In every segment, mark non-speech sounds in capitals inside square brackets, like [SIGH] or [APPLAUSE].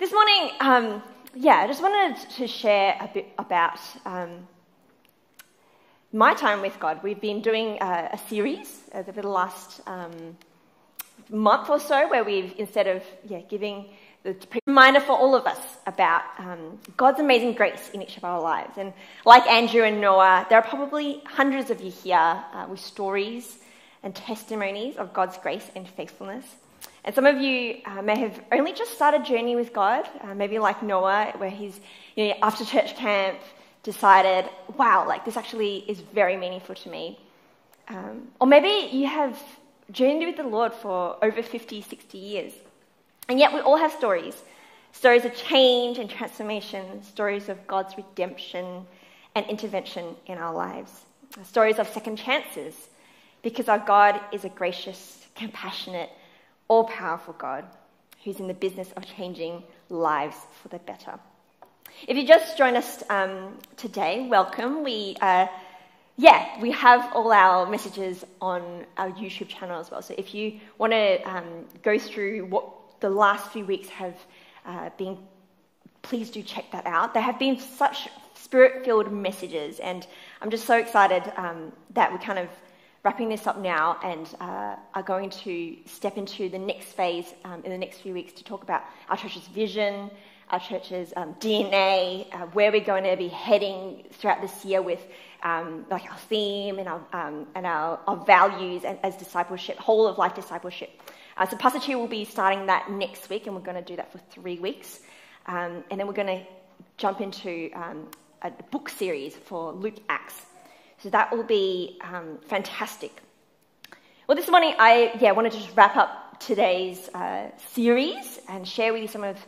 This morning, um, yeah, I just wanted to share a bit about um, my time with God. We've been doing a, a series over the last um, month or so where we've, instead of yeah, giving the reminder for all of us about um, God's amazing grace in each of our lives. And like Andrew and Noah, there are probably hundreds of you here uh, with stories and testimonies of God's grace and faithfulness. And some of you uh, may have only just started journey with God, uh, maybe like Noah, where he's, you know, after church camp, decided, wow, like this actually is very meaningful to me. Um, or maybe you have journeyed with the Lord for over 50, 60 years. And yet we all have stories. Stories of change and transformation, stories of God's redemption and intervention in our lives, stories of second chances, because our God is a gracious, compassionate, all powerful God who's in the business of changing lives for the better. If you just joined us um, today, welcome. We, uh, yeah, we have all our messages on our YouTube channel as well. So if you want to um, go through what the last few weeks have uh, been, please do check that out. There have been such spirit filled messages, and I'm just so excited um, that we kind of wrapping this up now and uh, are going to step into the next phase um, in the next few weeks to talk about our church's vision, our church's um, DNA, uh, where we're going to be heading throughout this year with um, like our theme and our, um, and our, our values and, as discipleship, whole of life discipleship. Uh, so Pastor Chu will be starting that next week, and we're going to do that for three weeks. Um, and then we're going to jump into um, a book series for Luke Acts. So that will be um, fantastic. Well, this morning I yeah wanted to just wrap up today's uh, series and share with you some of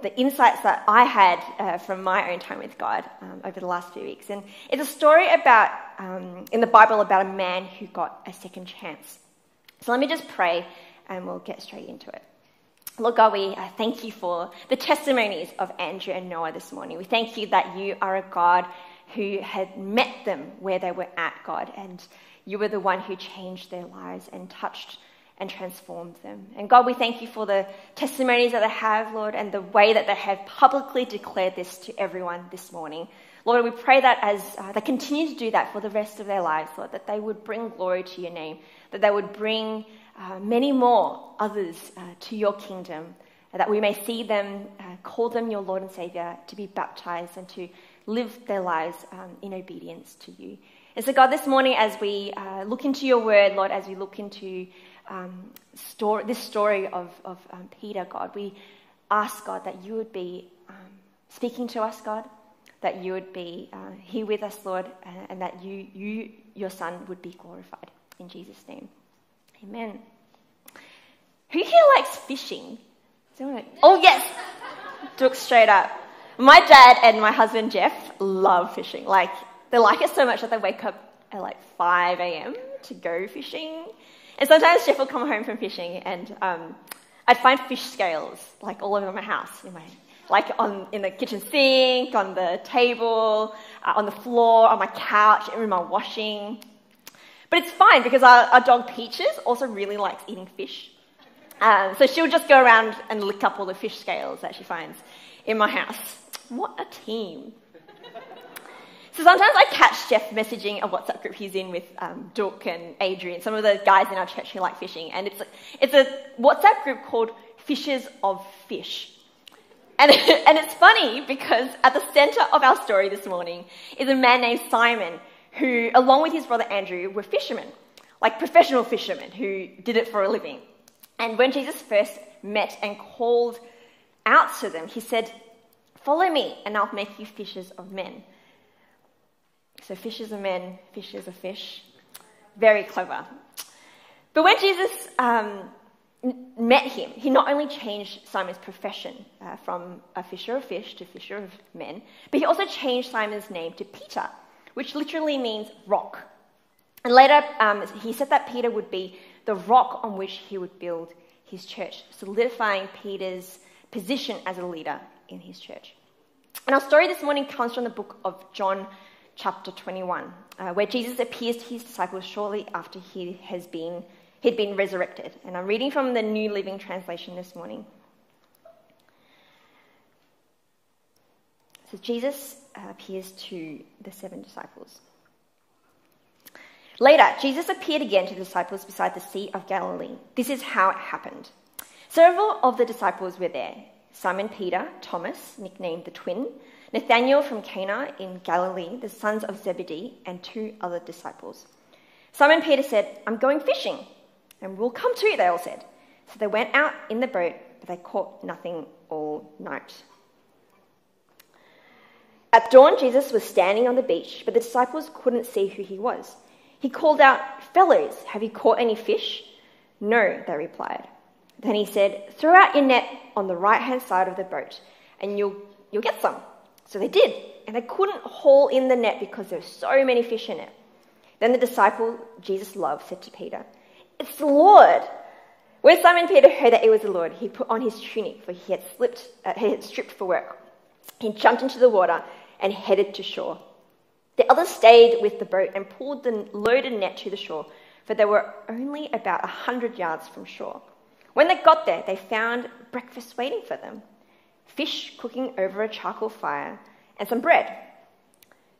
the insights that I had uh, from my own time with God um, over the last few weeks. And it's a story about um, in the Bible about a man who got a second chance. So let me just pray and we'll get straight into it. Lord God, we uh, thank you for the testimonies of Andrew and Noah this morning. We thank you that you are a God who had met them where they were at, God, and you were the one who changed their lives and touched and transformed them. And God, we thank you for the testimonies that they have, Lord, and the way that they have publicly declared this to everyone this morning. Lord, we pray that as uh, they continue to do that for the rest of their lives, Lord, that they would bring glory to your name, that they would bring uh, many more others uh, to your kingdom, that we may see them, uh, call them your Lord and Savior, to be baptized and to live their lives um, in obedience to you. And so, God, this morning, as we uh, look into your word, Lord, as we look into um, story, this story of, of um, Peter, God, we ask, God, that you would be um, speaking to us, God, that you would be uh, here with us, Lord, and, and that you, you, your Son, would be glorified. In Jesus' name. Amen. Who here likes fishing? Oh, yes. Took straight up. My dad and my husband Jeff love fishing. Like, they like it so much that they wake up at like 5 a.m. to go fishing. And sometimes Jeff will come home from fishing and um, I'd find fish scales like all over my house, in my, like on, in the kitchen sink, on the table, uh, on the floor, on my couch, in my washing. But it's fine because our, our dog Peaches also really likes eating fish. Um, so she'll just go around and lick up all the fish scales that she finds in my house. What a team. So sometimes I catch Jeff messaging a WhatsApp group he's in with um, and Adrian, some of the guys in our church who like fishing, and it's a, it's a WhatsApp group called Fishers of Fish. And, [LAUGHS] and it's funny because at the center of our story this morning is a man named Simon who, along with his brother Andrew, were fishermen, like professional fishermen who did it for a living. And when Jesus first met and called out to them, he said, Follow me, and I'll make you fishers of men. So, fishers of men, fishers of fish. Very clever. But when Jesus um, met him, he not only changed Simon's profession uh, from a fisher of fish to fisher of men, but he also changed Simon's name to Peter, which literally means rock. And later, um, he said that Peter would be the rock on which he would build his church, solidifying Peter's position as a leader in his church. And our story this morning comes from the book of John, chapter 21, uh, where Jesus appears to his disciples shortly after he has been he'd been resurrected. And I'm reading from the New Living Translation this morning. So Jesus appears to the seven disciples. Later, Jesus appeared again to the disciples beside the Sea of Galilee. This is how it happened. Several of the disciples were there Simon Peter, Thomas, nicknamed the twin, Nathanael from Cana in Galilee, the sons of Zebedee, and two other disciples. Simon Peter said, I'm going fishing, and we'll come too, they all said. So they went out in the boat, but they caught nothing all night. At dawn, Jesus was standing on the beach, but the disciples couldn't see who he was. He called out, Fellows, have you caught any fish? No, they replied. Then he said, Throw out your net on the right hand side of the boat, and you'll, you'll get some. So they did, and they couldn't haul in the net because there were so many fish in it. Then the disciple Jesus loved said to Peter, It's the Lord. When Simon Peter heard that it was the Lord, he put on his tunic, for he had, slipped, uh, he had stripped for work. He jumped into the water and headed to shore. The others stayed with the boat and pulled the loaded net to the shore, for they were only about a hundred yards from shore. When they got there, they found breakfast waiting for them fish cooking over a charcoal fire, and some bread.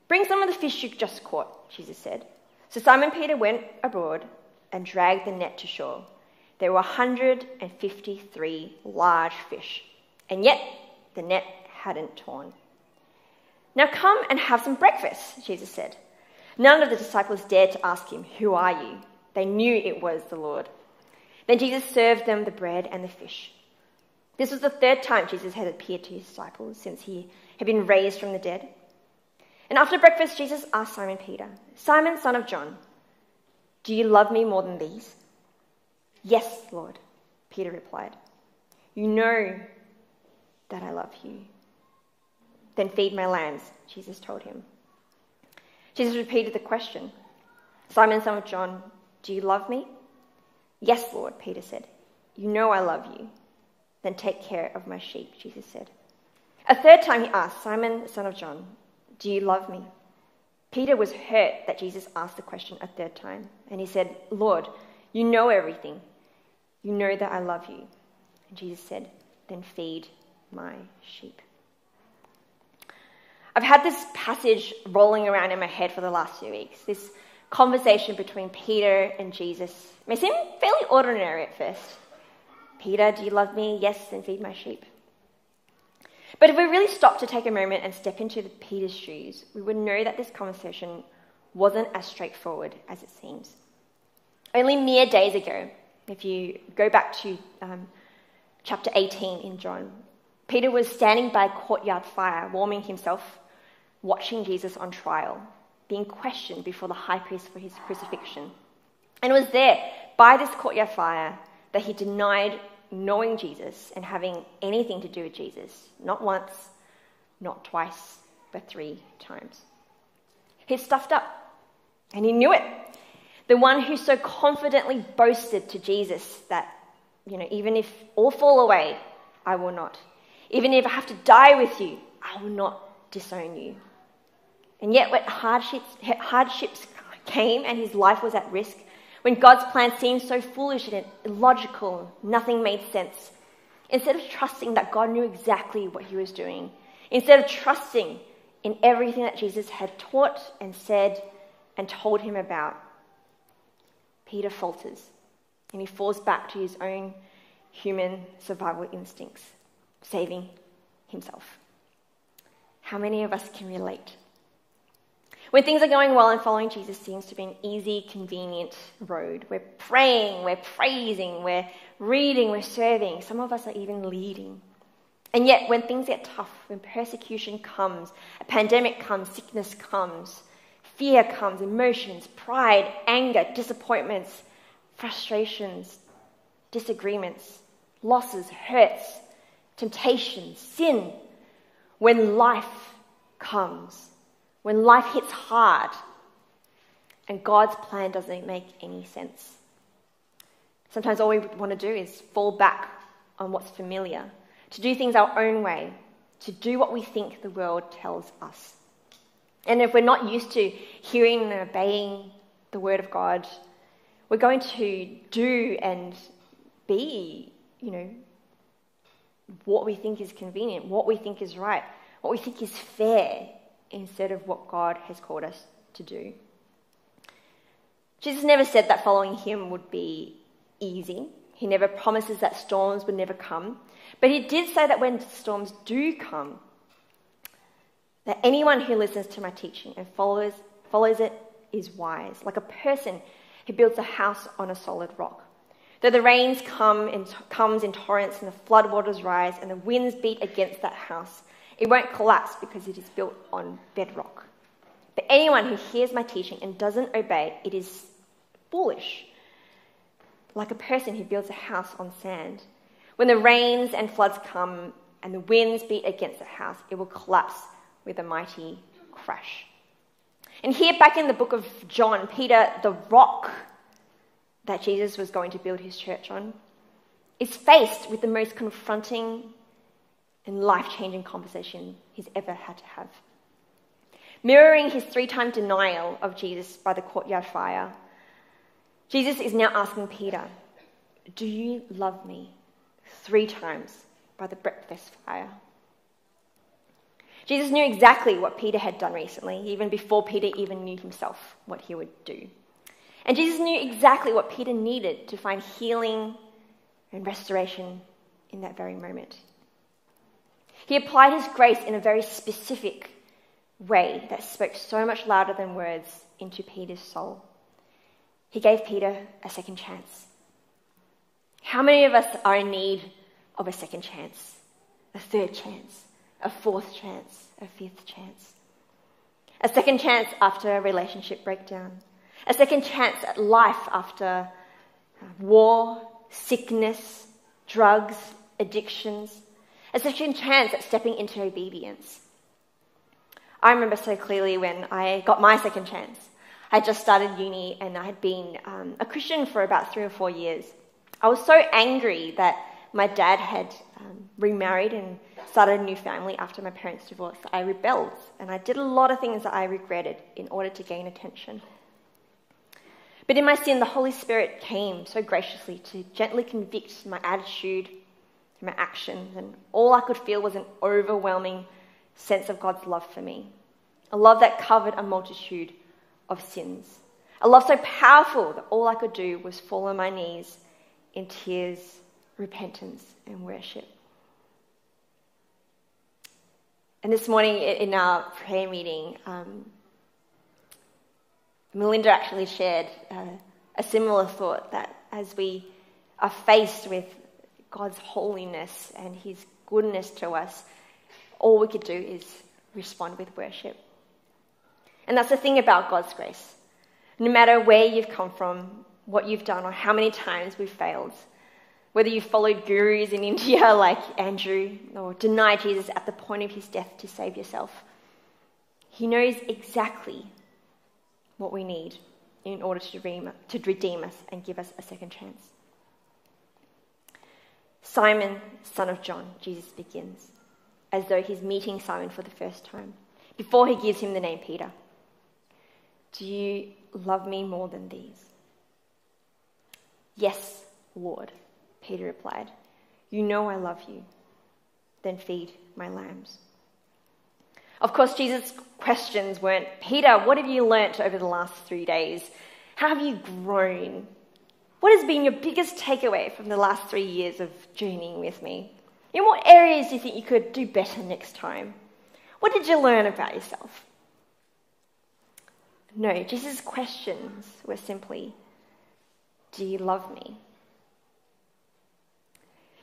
Bring some of the fish you just caught, Jesus said. So Simon Peter went abroad and dragged the net to shore. There were 153 large fish, and yet the net hadn't torn. Now come and have some breakfast, Jesus said. None of the disciples dared to ask him, Who are you? They knew it was the Lord. Then Jesus served them the bread and the fish. This was the third time Jesus had appeared to his disciples since he had been raised from the dead. And after breakfast, Jesus asked Simon Peter, Simon, son of John, do you love me more than these? Yes, Lord, Peter replied. You know that I love you. Then feed my lambs, Jesus told him. Jesus repeated the question Simon, son of John, do you love me? Yes, Lord, Peter said. You know I love you. Then take care of my sheep, Jesus said. A third time he asked, Simon, son of John, do you love me? Peter was hurt that Jesus asked the question a third time. And he said, Lord, you know everything. You know that I love you. And Jesus said, Then feed my sheep. I've had this passage rolling around in my head for the last few weeks. This conversation between Peter and Jesus may seem fairly ordinary at first. Peter, do you love me? Yes, then feed my sheep. But if we really stop to take a moment and step into Peter's shoes, we would know that this conversation wasn't as straightforward as it seems. Only mere days ago, if you go back to um, chapter 18 in John, Peter was standing by a courtyard fire, warming himself watching Jesus on trial, being questioned before the high priest for his crucifixion. And it was there, by this courtyard fire, that he denied knowing Jesus and having anything to do with Jesus. Not once, not twice, but three times. He stuffed up, and he knew it. The one who so confidently boasted to Jesus that, you know, even if all fall away, I will not. Even if I have to die with you, I will not disown you. And yet, when hardships, hardships came and his life was at risk, when God's plan seemed so foolish and illogical, nothing made sense, instead of trusting that God knew exactly what he was doing, instead of trusting in everything that Jesus had taught and said and told him about, Peter falters and he falls back to his own human survival instincts, saving himself. How many of us can relate? When things are going well and following Jesus seems to be an easy, convenient road. We're praying, we're praising, we're reading, we're serving. Some of us are even leading. And yet, when things get tough, when persecution comes, a pandemic comes, sickness comes, fear comes, emotions, pride, anger, disappointments, frustrations, disagreements, losses, hurts, temptations, sin, when life comes, when life hits hard and God's plan doesn't make any sense. Sometimes all we want to do is fall back on what's familiar, to do things our own way, to do what we think the world tells us. And if we're not used to hearing and obeying the word of God, we're going to do and be, you know, what we think is convenient, what we think is right, what we think is fair instead of what God has called us to do. Jesus never said that following him would be easy. He never promises that storms would never come. But he did say that when storms do come, that anyone who listens to my teaching and follows, follows it is wise, like a person who builds a house on a solid rock. Though the rains come in, comes in torrents and the floodwaters rise and the winds beat against that house, it won't collapse because it is built on bedrock. But anyone who hears my teaching and doesn't obey, it is foolish, like a person who builds a house on sand. When the rains and floods come and the winds beat against the house, it will collapse with a mighty crash. And here, back in the book of John, Peter, the rock that Jesus was going to build his church on, is faced with the most confronting and life changing conversation he's ever had to have. Mirroring his three time denial of Jesus by the courtyard fire, Jesus is now asking Peter, Do you love me? Three times by the breakfast fire. Jesus knew exactly what Peter had done recently, even before Peter even knew himself what he would do. And Jesus knew exactly what Peter needed to find healing and restoration in that very moment. He applied his grace in a very specific way that spoke so much louder than words into Peter's soul. He gave Peter a second chance. How many of us are in need of a second chance, a third chance, a fourth chance, a fifth chance? A second chance after a relationship breakdown, a second chance at life after uh, war, sickness, drugs, addictions, a second chance at stepping into obedience. I remember so clearly when I got my second chance. I just started uni and I had been um, a Christian for about three or four years. I was so angry that my dad had um, remarried and started a new family after my parents' divorce. I rebelled and I did a lot of things that I regretted in order to gain attention. But in my sin, the Holy Spirit came so graciously to gently convict my attitude my actions, and all I could feel was an overwhelming sense of God's love for me. A love that covered a multitude of sins. A love so powerful that all I could do was fall on my knees in tears, repentance, and worship. And this morning in our prayer meeting, um, Melinda actually shared uh, a similar thought that as we are faced with God's holiness and His goodness to us, all we could do is respond with worship. And that's the thing about God's grace. No matter where you've come from, what you've done, or how many times we've failed, whether you followed gurus in [LAUGHS] India like Andrew or denied Jesus at the point of his death to save yourself, He knows exactly what we need in order to redeem, to redeem us and give us a second chance. Simon, son of John, Jesus begins, as though he's meeting Simon for the first time, before he gives him the name Peter. Do you love me more than these? Yes, Lord, Peter replied. You know I love you. Then feed my lambs. Of course, Jesus' questions weren't, Peter, what have you learnt over the last three days? How have you grown? What has been your biggest takeaway from the last three years of journeying with me? In what areas do you think you could do better next time? What did you learn about yourself? No, Jesus' questions were simply, Do you love me?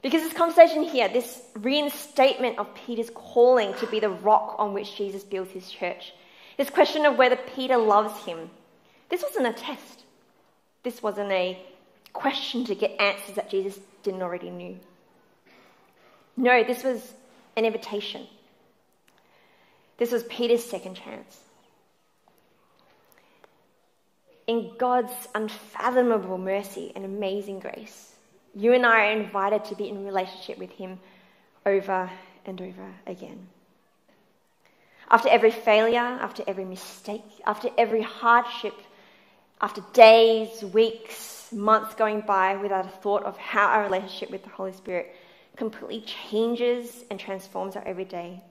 Because this conversation here, this reinstatement of Peter's calling to be the rock on which Jesus builds his church, this question of whether Peter loves him, this wasn't a test. This wasn't a question to get answers that Jesus didn't already knew. No, this was an invitation. This was Peter's second chance. In God's unfathomable mercy and amazing grace, you and I are invited to be in relationship with Him over and over again. After every failure, after every mistake, after every hardship, after days, weeks, months going by without a thought of how our relationship with the Holy Spirit completely changes and transforms our everyday.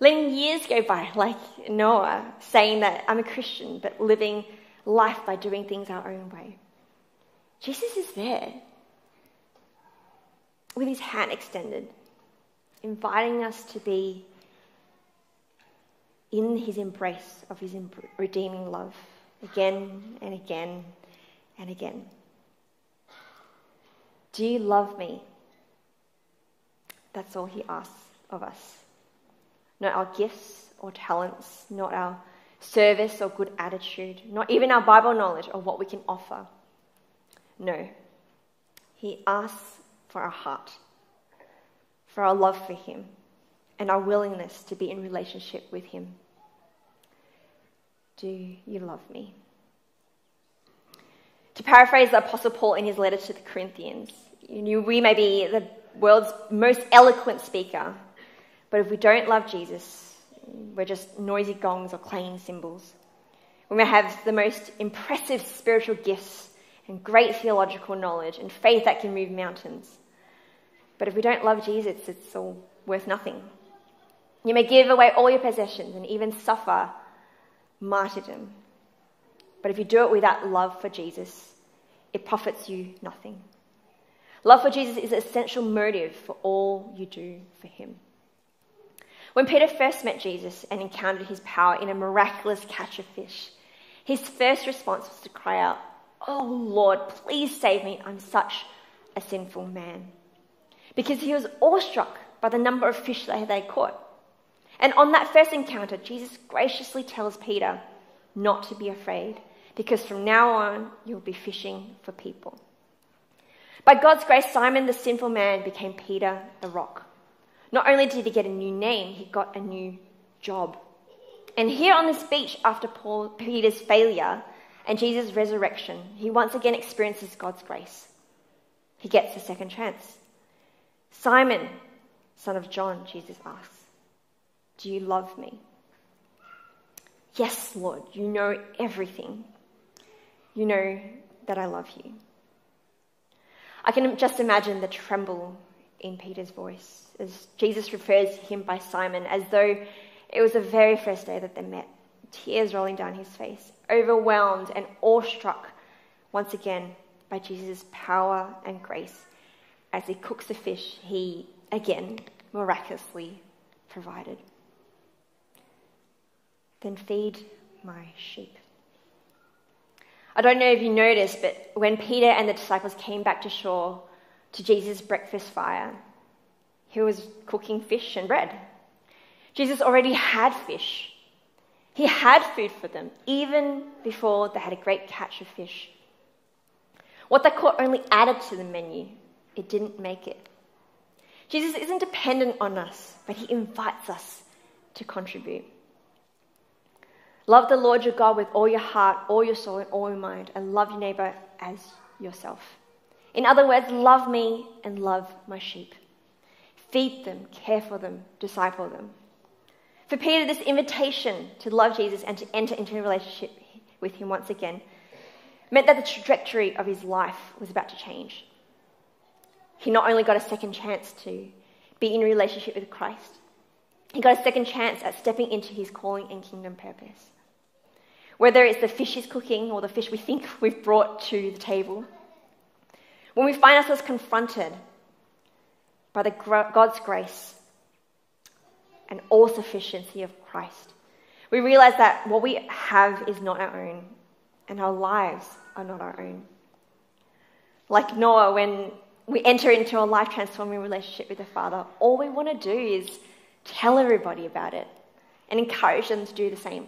letting years go by, like Noah, saying that I'm a Christian, but living life by doing things our own way. Jesus is there with his hand extended, inviting us to be in his embrace of his redeeming love again and again and again. Do you love me? That's all he asks of us. Not our gifts or talents, not our service or good attitude, not even our Bible knowledge or what we can offer. No. He asks for our heart, for our love for him, and our willingness to be in relationship with him. Do you love me? To paraphrase the Apostle Paul in his letter to the Corinthians, we may be the world's most eloquent speaker, but if we don't love Jesus, we're just noisy gongs or clanging cymbals. We may have the most impressive spiritual gifts and great theological knowledge and faith that can move mountains. But if we don't love Jesus, it's all worth nothing. You may give away all your possessions and even suffer martyrdom. But if you do it without love for Jesus, it profits you nothing. Love for Jesus is an essential motive for all you do for him. When Peter first met Jesus and encountered his power in a miraculous catch of fish, his first response was to cry out, Oh Lord, please save me. I'm such a sinful man. Because he was awestruck by the number of fish that they caught. And on that first encounter, Jesus graciously tells Peter not to be afraid, because from now on, you'll be fishing for people. By God's grace, Simon the sinful man became Peter the rock. Not only did he get a new name, he got a new job. And here on this beach, after Paul, Peter's failure and Jesus' resurrection, he once again experiences God's grace. He gets a second chance. Simon, son of John, Jesus asks, Do you love me? Yes, Lord, you know everything. You know that I love you. I can just imagine the tremble in Peter's voice as Jesus refers to him by Simon as though it was the very first day that they met, tears rolling down his face, overwhelmed and awestruck once again by Jesus' power and grace as he cooks the fish he, again, miraculously provided. Then feed my sheep. I don't know if you noticed, but when Peter and the disciples came back to shore to Jesus' breakfast fire, he was cooking fish and bread. Jesus already had fish. He had food for them, even before they had a great catch of fish. What they caught only added to the menu, it didn't make it. Jesus isn't dependent on us, but he invites us to contribute. Love the Lord your God with all your heart, all your soul, and all your mind, and love your neighbor as yourself. In other words, love me and love my sheep. Feed them, care for them, disciple them. For Peter, this invitation to love Jesus and to enter into a relationship with him once again meant that the trajectory of his life was about to change. He not only got a second chance to be in relationship with Christ, he got a second chance at stepping into his calling and kingdom purpose. Whether it's the fish he's cooking or the fish we think we've brought to the table, when we find ourselves confronted by the God's grace and all sufficiency of Christ, we realize that what we have is not our own, and our lives are not our own. Like Noah, when we enter into a life transforming relationship with the Father, all we want to do is tell everybody about it and encourage them to do the same.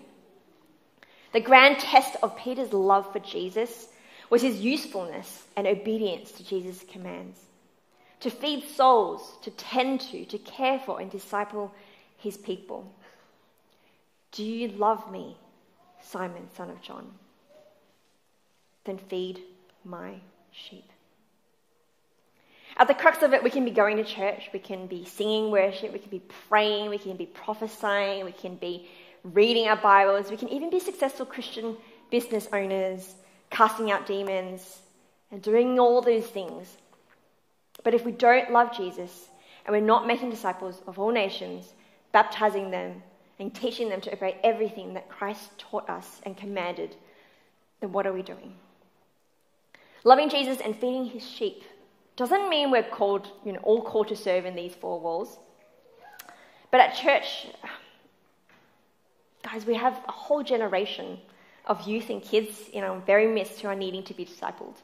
The grand test of Peter's love for Jesus was his usefulness and obedience to Jesus' commands to feed souls, to tend to, to care for, and disciple his people. Do you love me, Simon, son of John? Then feed my sheep. At the crux of it, we can be going to church, we can be singing worship, we can be praying, we can be prophesying, we can be reading our Bibles. We can even be successful Christian business owners, casting out demons, and doing all those things. But if we don't love Jesus and we're not making disciples of all nations, baptizing them and teaching them to obey everything that Christ taught us and commanded, then what are we doing? Loving Jesus and feeding his sheep doesn't mean we're called, you know, all called to serve in these four walls. But at church, guys, we have a whole generation of youth and kids in our very midst who are needing to be discipled.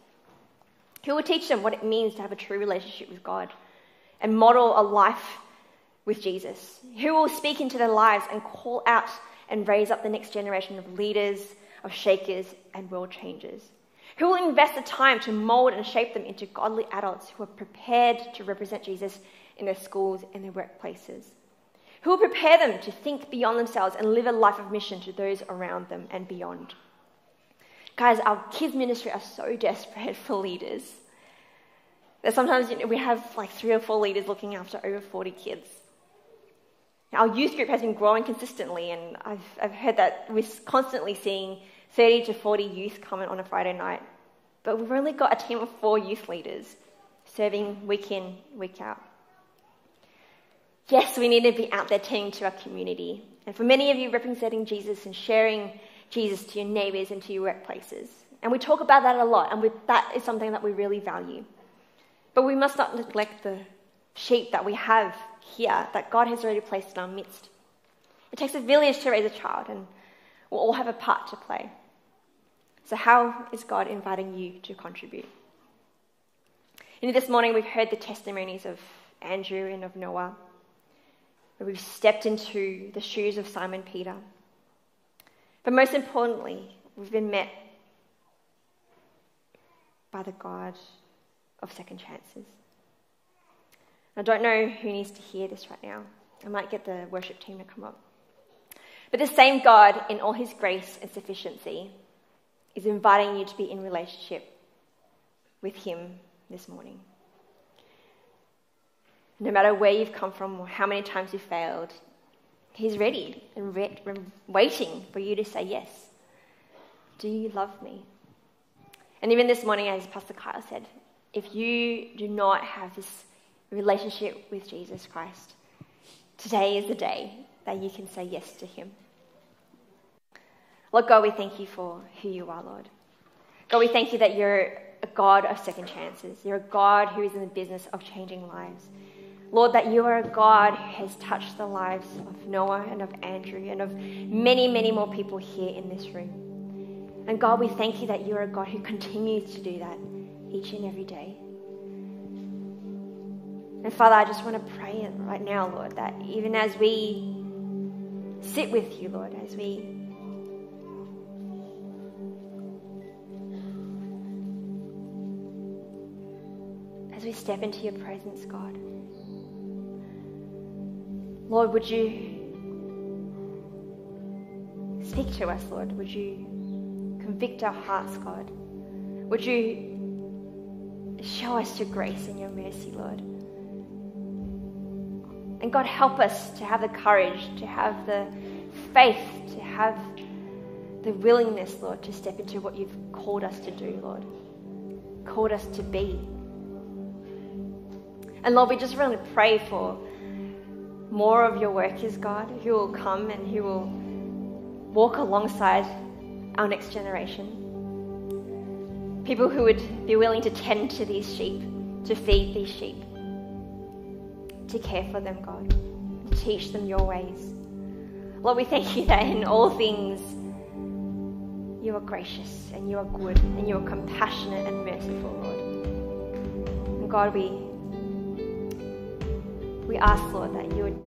Who will teach them what it means to have a true relationship with God and model a life with Jesus? Who will speak into their lives and call out and raise up the next generation of leaders, of shakers, and world changers? Who will invest the time to mold and shape them into godly adults who are prepared to represent Jesus in their schools and their workplaces? Who will prepare them to think beyond themselves and live a life of mission to those around them and beyond? Guys, our kids' ministry are so [LAUGHS] desperate for leaders that sometimes you know, we have like three or four leaders looking after over 40 kids. Our youth group has been growing consistently, and I've, I've heard that we're constantly seeing 30 to 40 youth come in on a Friday night. But we've only got a team of four youth leaders serving week in, week out. Yes, we need to be out there tending to our community. And for many of you, representing Jesus and sharing Jesus to your neighbours and to your workplaces. And we talk about that a lot, and we, that is something that we really value. But we must not neglect the sheep that we have here that God has already placed in our midst. It takes a village to raise a child, and we'll all have a part to play. So, how is God inviting you to contribute? You know, this morning we've heard the testimonies of Andrew and of Noah, we've stepped into the shoes of Simon Peter. But most importantly, we've been met by the God of second chances. I don't know who needs to hear this right now. I might get the worship team to come up. But the same God, in all his grace and sufficiency, is inviting you to be in relationship with him this morning. No matter where you've come from or how many times you've failed, he's ready and re- waiting for you to say yes. Do you love me? And even this morning, as Pastor Kyle said, if you do not have this relationship with Jesus Christ, today is the day that you can say yes to him. Lord God, we thank you for who you are, Lord. God, we thank you that you're a God of second chances. You're a God who is in the business of changing lives. Lord, that you are a God who has touched the lives of Noah and of Andrew and of many, many more people here in this room. And God, we thank you that you're a God who continues to do that each and every day. And Father, I just want to pray right now, Lord, that even as we sit with you, Lord, as we as we step into your presence, God. Lord, would you speak to us, Lord? Would you convict our hearts, God? Would you Show us your grace and your mercy, Lord. And God, help us to have the courage, to have the faith, to have the willingness, Lord, to step into what you've called us to do, Lord. Called us to be. And Lord, we just really pray for more of your work is God, who will come and who will walk alongside our next generation. People who would be willing to tend to these sheep, to feed these sheep, to care for them, God, to teach them your ways. Lord, we thank you that in all things you are gracious and you are good and you are compassionate and merciful, Lord. And God, we, we ask, Lord, that you would.